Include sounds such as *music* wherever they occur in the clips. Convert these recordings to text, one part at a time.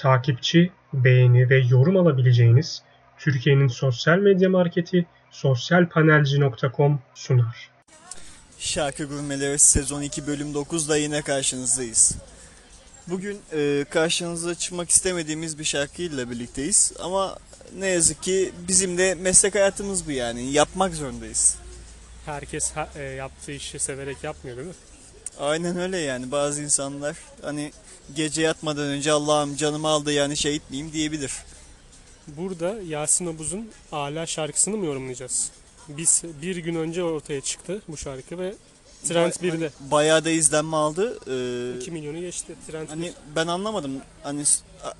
takipçi, beğeni ve yorum alabileceğiniz Türkiye'nin sosyal medya marketi sosyalpanelci.com sunar. Şarkı Gurmeleri sezon 2 bölüm 9'da yine karşınızdayız. Bugün e, karşınıza çıkmak istemediğimiz bir şarkıyla birlikteyiz ama ne yazık ki bizim de meslek hayatımız bu yani yapmak zorundayız. Herkes ha- e, yaptığı işi severek yapmıyor değil mi? Aynen öyle yani bazı insanlar hani gece yatmadan önce Allah'ım canımı aldı yani şey etmeyeyim diyebilir. Burada Yasin Obuz'un Ala şarkısını mı yorumlayacağız? Biz bir gün önce ortaya çıktı bu şarkı ve Trend Ba- 1'de. Bayağı da izlenme aldı. Ee, 2 milyonu geçti Trend Hani ben anlamadım. Hani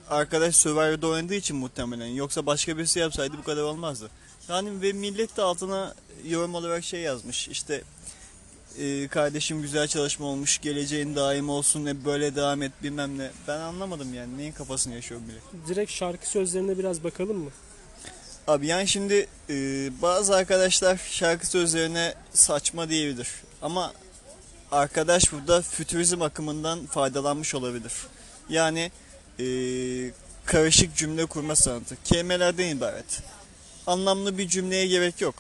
arkadaş Survivor'da oynadığı için muhtemelen. Yoksa başka birisi yapsaydı bu kadar olmazdı. Yani ve millet de altına yorum olarak şey yazmış. İşte e, kardeşim güzel çalışma olmuş. Geleceğin daim olsun. Hep böyle devam et bilmem ne. Ben anlamadım yani. Neyin kafasını yaşıyor bile. bir. Direkt şarkı sözlerine biraz bakalım mı? Abi yani şimdi e, bazı arkadaşlar şarkı sözlerine saçma diyebilir. Ama arkadaş burada fütürizm akımından faydalanmış olabilir. Yani e, karışık cümle kurma sanatı. Kelimelerden ibaret. Anlamlı bir cümleye gerek yok.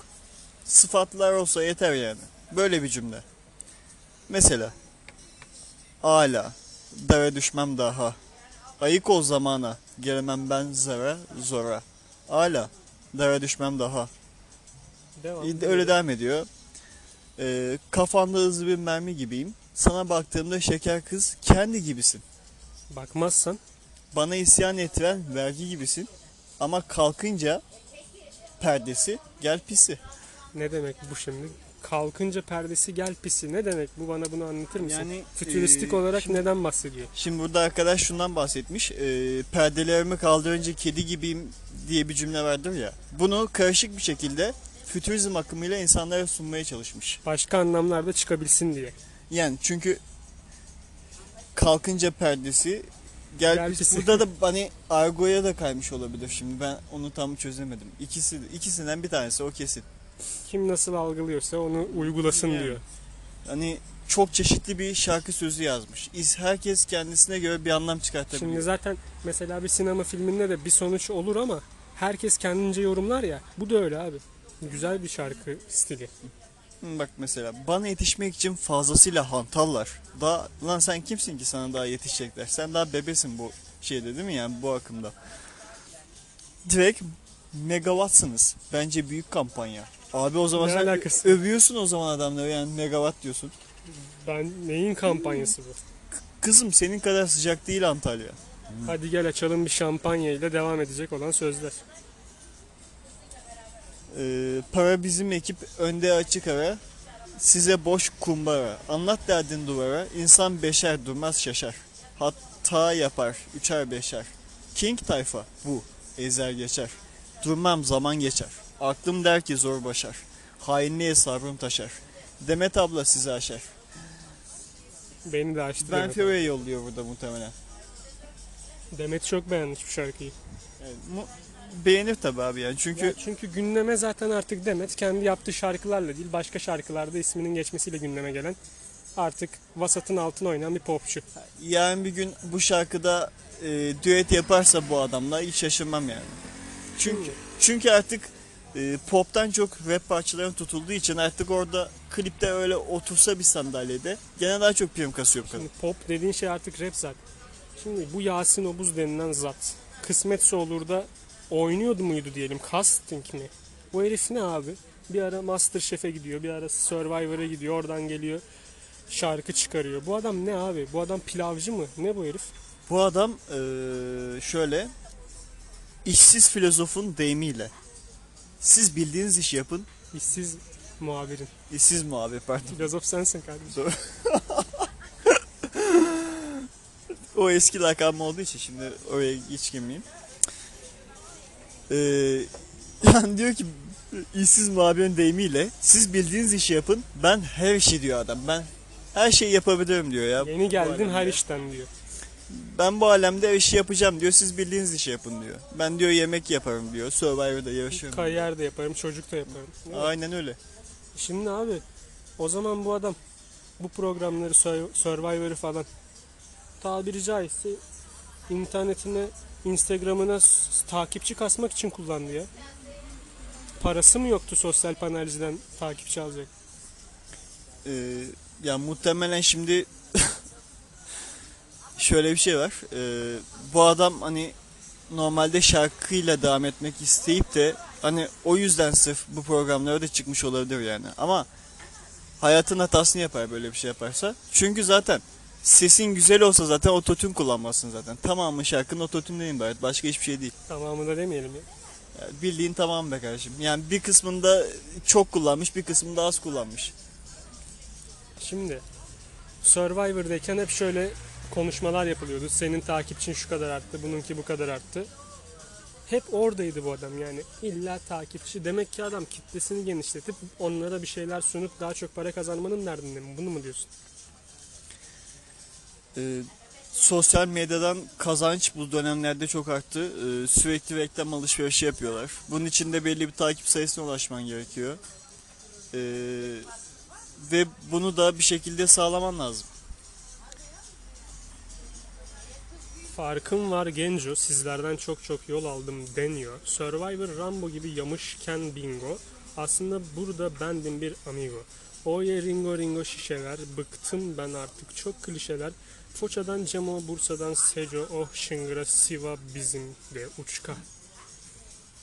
Sıfatlar olsa yeter yani. Böyle bir cümle. Mesela Ala Dara düşmem daha Ayık ol zamana Gelemem ben zara zora Ala Dara düşmem daha Devam. Öyle devam ediyor. Ee, kafanda hızlı bir mermi gibiyim. Sana baktığımda şeker kız kendi gibisin. Bakmazsan Bana isyan ettiren vergi gibisin. Ama kalkınca perdesi gel pisi. ne demek bu şimdi? Kalkınca perdesi gel pisi. Ne demek bu bana bunu anlatır mısın? Yani, Fütüristik e, olarak şimdi- neden bahsediyor? Şimdi burada arkadaş şundan bahsetmiş. Ee, perdelerimi kaldırınca kedi gibiyim diye bir cümle vardır ya. Bunu karışık bir şekilde fütürizm akımıyla insanlara sunmaya çalışmış. Başka anlamlarda çıkabilsin diye. Yani çünkü kalkınca perdesi gel, Gel pis- pisi. burada da hani argoya da kaymış olabilir şimdi ben onu tam çözemedim. İkisi ikisinden bir tanesi o kesin. Kim nasıl algılıyorsa onu uygulasın Yani. diyor. Hani çok çeşitli bir şarkı sözü yazmış. İz herkes kendisine göre bir anlam çıkartabiliyor. Şimdi zaten mesela bir sinema filminde de bir sonuç olur ama herkes kendince yorumlar ya. Bu da öyle abi. Güzel bir şarkı stili. Bak mesela bana yetişmek için fazlasıyla hantallar. Daha lan sen kimsin ki sana daha yetişecekler? Sen daha bebesin bu şeyde değil mi yani bu akımda. Direkt megawattsınız. Bence büyük kampanya. Abi o zaman Ne sen alakası? övüyorsun o zaman adamları yani megawatt diyorsun. Ben neyin kampanyası bu? Kızım senin kadar sıcak değil Antalya. Hadi gel açalım bir şampanya ile devam edecek olan sözler. Ee, para bizim ekip önde açık ara. Size boş kumbara. Anlat derdin duvara. İnsan beşer durmaz şaşar. Hatta yapar. Üçer beşer. King tayfa bu. Ezer geçer. Durmam zaman geçer. Aklım der ki zor başar. Hainliğe sabrım taşar. Demet abla sizi aşar. Beni de açtı Ben Demet. Yolluyor burada muhtemelen. Demet çok beğenmiş bu şarkıyı. Evet, mu- beğenir tabi abi yani. Çünkü Ya çünkü gündeme zaten artık Demet kendi yaptığı şarkılarla değil başka şarkılarda isminin geçmesiyle gündeme gelen artık vasatın altına oynayan bir popçu. yarın bir gün bu şarkıda e, düet yaparsa bu adamla hiç şaşırmam yani. Çünkü çünkü artık e, poptan çok rap parçaların tutulduğu için artık orada klipte öyle otursa bir sandalyede gene daha çok prim kasıyor kadın. Şimdi pop dediğin şey artık rap zaten. Şimdi bu Yasin Obuz denilen zat kısmetse olur da oynuyordu muydu diyelim casting mi? Bu herif ne abi? Bir ara Masterchef'e gidiyor, bir ara Survivor'a gidiyor, oradan geliyor şarkı çıkarıyor. Bu adam ne abi? Bu adam pilavcı mı? Ne bu herif? Bu adam e, şöyle işsiz filozofun deyimiyle siz bildiğiniz işi yapın İşsiz muhabirin. işsiz muhabir pardon. Filozof sensin kardeşim. O eski lakabım olduğu için şimdi oraya hiç girmeyeyim. Ee, yani diyor ki işsiz muhabirin deyimiyle siz bildiğiniz işi yapın ben her işi diyor adam ben her şeyi yapabilirim diyor ya. Yeni geldin her işten diyor. Ben bu alemde her işi yapacağım diyor siz bildiğiniz işi yapın diyor. Ben diyor yemek yaparım diyor Survivor'da yarışıyorum. Kariyer de yaparım, çocuk da yaparım. Aynen öyle. Şimdi abi o zaman bu adam bu programları Sur- Survivor'ı falan tabiri caizse internetine, Instagram'ına takipçi kasmak için kullandı ya. Parası mı yoktu sosyal panelciden takipçi alacak? Ee, ya muhtemelen şimdi şöyle bir şey var. Ee, bu adam hani normalde şarkıyla devam etmek isteyip de hani o yüzden sırf bu programlara da çıkmış olabilir yani. Ama hayatın hatasını yapar böyle bir şey yaparsa. Çünkü zaten sesin güzel olsa zaten ototune kullanmazsın zaten. Tamamı şarkının ototünden ibaret. Başka hiçbir şey değil. Tamamı da demeyelim ya. Yani bildiğin tamam be kardeşim. Yani bir kısmında çok kullanmış, bir kısmında az kullanmış. Şimdi Survivor'dayken hep şöyle konuşmalar yapılıyordu. Senin takipçin şu kadar arttı, bununki bu kadar arttı. Hep oradaydı bu adam yani. İlla takipçi. Demek ki adam kitlesini genişletip onlara bir şeyler sunup daha çok para kazanmanın derdinde mi? Bunu mu diyorsun? Ee, sosyal medyadan kazanç bu dönemlerde çok arttı. Ee, sürekli reklam alışverişi yapıyorlar. Bunun için de belli bir takip sayısına ulaşman gerekiyor. Ee, ve bunu da bir şekilde sağlaman lazım. Farkım var Genco. Sizlerden çok çok yol aldım deniyor. Survivor Rambo gibi yamışken bingo. Aslında burada bendim bir amigo. Oye ringo ringo şişeler. Bıktım ben artık çok klişeler. Foça'dan Cemo, Bursa'dan Seco, oh Şıngıra, Siva bizim de uçka.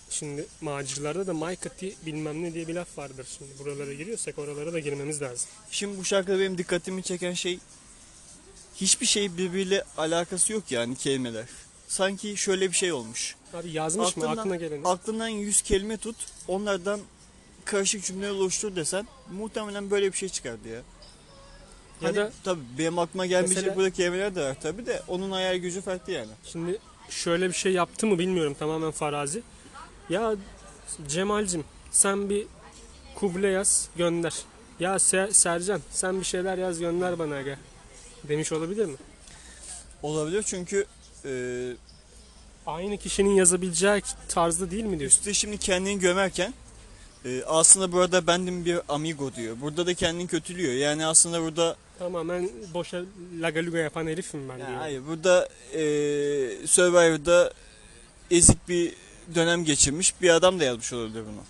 Şimdi macirlarda da Maykati bilmem ne diye bir laf vardır. Şimdi buralara giriyorsak oralara da girmemiz lazım. Şimdi bu şarkıda benim dikkatimi çeken şey hiçbir şey birbiriyle alakası yok yani kelimeler. Sanki şöyle bir şey olmuş. Abi yazmış mı Aklından- aklına geleni? Aklından 100 kelime tut, onlardan karışık cümleler oluştur desen muhtemelen böyle bir şey çıkardı ya. Ya Hani da tabii benim aklıma gelmeyecek Mesela- burada kelimeler de var tabii de onun hayal gücü farklı yani. Şimdi şöyle bir şey yaptı mı bilmiyorum tamamen farazi. Ya Cemal'cim sen bir kuble yaz gönder. Ya Se- Sercan sen bir şeyler yaz gönder bana aga. Demiş olabilir mi? Olabilir çünkü e, Aynı kişinin yazabileceği tarzda değil mi diyorsun? üstte şimdi kendini gömerken e, aslında burada bendim bir amigo diyor. Burada da kendini kötülüyor. Yani aslında burada Tamamen boşa lagaluga yapan herifim ben Ya diyor. hayır burada e, Survivor'da ezik bir dönem geçirmiş bir adam da yazmış olabilir bunu.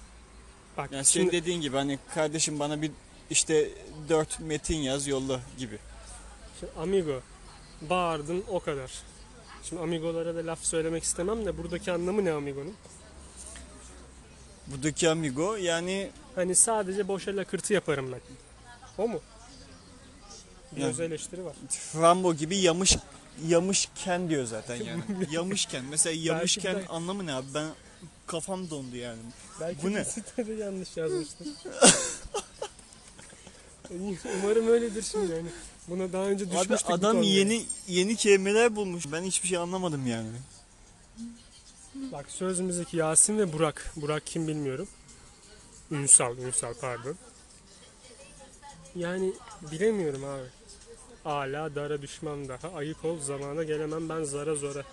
Bak Yani senin şimdi dediğin gibi hani kardeşim bana bir işte dört metin yaz yolla gibi. Şimdi amigo bağırdın o kadar. Şimdi amigolara da laf söylemek istemem de buradaki anlamı ne amigonun? Buradaki amigo yani Hani sadece boşa lakırtı yaparım ben. O mu? Bir Yani- eleştiri var. Rambo gibi yamış yamışken diyor zaten yani. *laughs* yamışken mesela yamışken de- anlamı ne abi ben kafam dondu yani. Belki Bu ne? sitede yanlış yazmıştır. *laughs* Umarım öyledir şimdi yani. Buna daha önce Abi düşmüştük bu adam konuya. yeni yeni kelimeler bulmuş. Ben hiçbir şey anlamadım yani. Bak sözümüzdeki Yasin ve Burak. Burak kim bilmiyorum. Ünsal, Ünsal pardon. Yani bilemiyorum abi. Hala dara düşmem daha. Ayık ol zamana gelemem ben zara zora.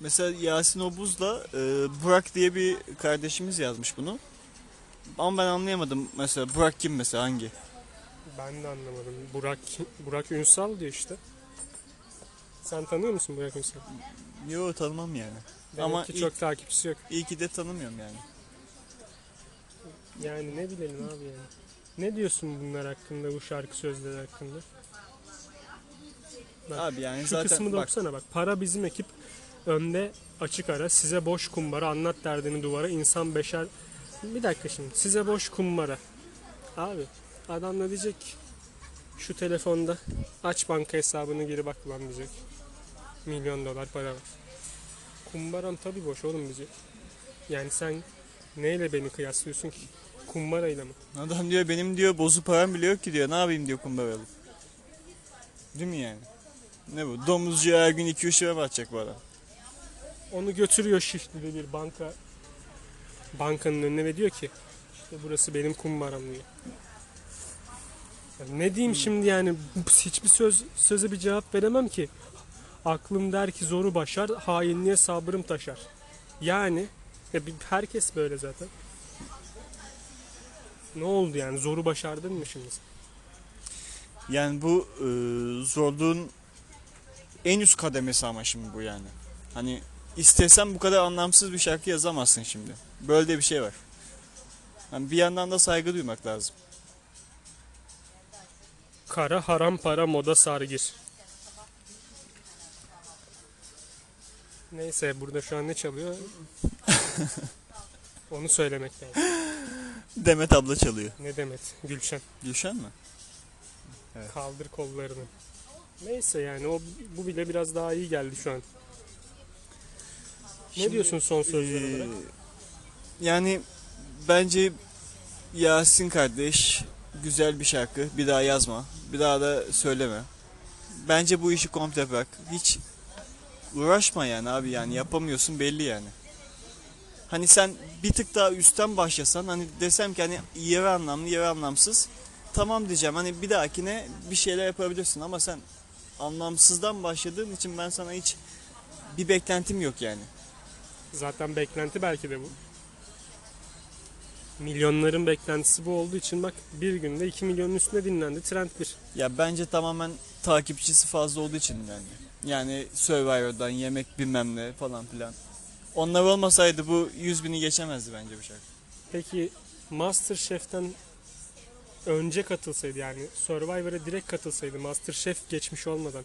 Mesela Yasin Obuz'la e, Burak diye bir kardeşimiz yazmış bunu. Ama ben anlayamadım mesela Burak kim mesela hangi? Ben de anlamadım. Burak? Burak Ünsal diyor işte. Sen tanıyor musun Burak Ünsal? Yo tanımam yani. Demek Ama ki ilk- çok takipçisi yok. İyi ki de tanımıyorum yani. Yani ne bilelim abi yani. Ne diyorsun bunlar hakkında, bu şarkı sözleri hakkında? Bak, Abi yani Şu zaten kısmı da bak okusana bak. Para bizim ekip önde açık ara. Size boş kumbara anlat derdini duvara. insan beşer. Bir dakika şimdi. Size boş kumbara. Abi adam da diyecek şu telefonda aç banka hesabını geri bak lan diyecek. Milyon dolar para var. Kumbaram tabi boş oğlum diyecek. Yani sen neyle beni kıyaslıyorsun ki? Kumbarayla mı? adam diyor benim diyor bozuk param bile yok ki diyor. Ne yapayım diyor kumbara alıp. Değil mi yani? Ne bu? Domuzcuya her gün 2-3 lira mı atacak bu adam? Onu götürüyor Şişli'de bir banka bankanın önüne ve diyor ki işte burası benim kumbaram diyor. Ne diyeyim şimdi yani hiçbir söz söze bir cevap veremem ki. Aklım der ki zoru başar, hainliğe sabrım taşar. Yani ya herkes böyle zaten. Ne oldu yani zoru başardın mı şimdi? Yani bu e, zorluğun en üst kademesi ama şimdi bu yani. Hani istesen bu kadar anlamsız bir şarkı yazamazsın şimdi. Böyle de bir şey var. Yani bir yandan da saygı duymak lazım. Kara haram para moda sargır. Neyse burada şu an ne çalıyor? *laughs* Onu söylemek lazım. Demet abla çalıyor. Ne demet? Gülşen. Gülşen mi? Kaldır kollarını. Neyse yani o bu bile biraz daha iyi geldi şu an. Ne Şimdi, diyorsun son sözler Ee, olarak? yani bence Yasin kardeş güzel bir şarkı. Bir daha yazma. Bir daha da söyleme. Bence bu işi komple bırak. Hiç uğraşma yani abi yani yapamıyorsun belli yani. Hani sen bir tık daha üstten başlasan hani desem ki hani yarı anlamlı yarı anlamsız tamam diyeceğim hani bir dahakine bir şeyler yapabilirsin ama sen anlamsızdan başladığın için ben sana hiç bir beklentim yok yani. Zaten beklenti belki de bu. Milyonların beklentisi bu olduğu için bak bir günde 2 milyonun üstüne dinlendi. Trend 1. Ya bence tamamen takipçisi fazla olduğu için yani. Yani Survivor'dan yemek bilmem ne falan filan. Onlar olmasaydı bu 100 bini geçemezdi bence bu şarkı. Peki Masterchef'ten önce katılsaydı yani Survivor'a direkt katılsaydı Masterchef geçmiş olmadan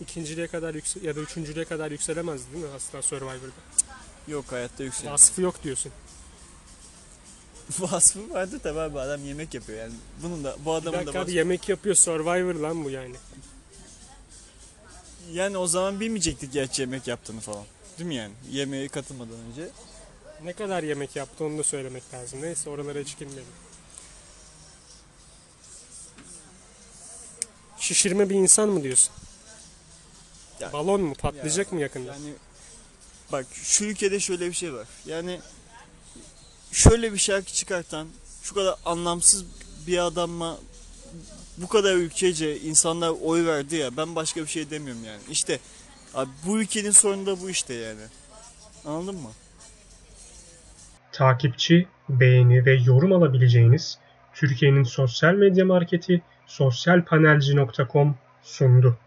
ikinciliğe kadar yüksel ya da üçüncülüğe kadar yükselemezdi değil mi asla Survivor'da? Yok hayatta yükseldi. Vasfı yok diyorsun. *laughs* Vasfı vardı tabi abi adam yemek yapıyor yani. Bunun da bu Bir adamın da dakika abi vasfı. yemek yapıyor Survivor lan bu yani. Yani o zaman bilmeyecektik gerçi yemek yaptığını falan. Değil mi yani? Yemeğe katılmadan önce. Ne kadar yemek yaptı onu da söylemek lazım. Neyse oralara hiç girmeyelim. Şişirme bir insan mı diyorsun? Ya- Balon mu? Patlayacak Ya, mı yakında? Yani bak şu ülkede şöyle bir şey var. Yani şöyle bir şarkı çıkartan şu kadar anlamsız bir adamma bu kadar ülkece insanlar oy verdi ya ben başka bir şey demiyorum yani. İşte abi bu ülkenin sorunu da bu işte yani. Anladın mı? Takipçi, beğeni ve yorum alabileceğiniz Türkiye'nin sosyal medya marketi sosyalpanelci.com sundu.